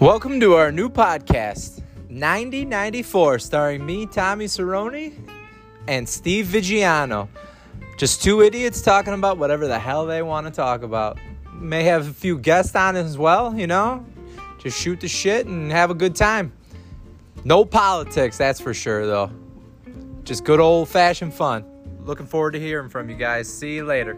Welcome to our new podcast, 9094, starring me, Tommy Cerrone, and Steve Vigiano. Just two idiots talking about whatever the hell they want to talk about. May have a few guests on as well, you know? Just shoot the shit and have a good time. No politics, that's for sure, though. Just good old fashioned fun. Looking forward to hearing from you guys. See you later.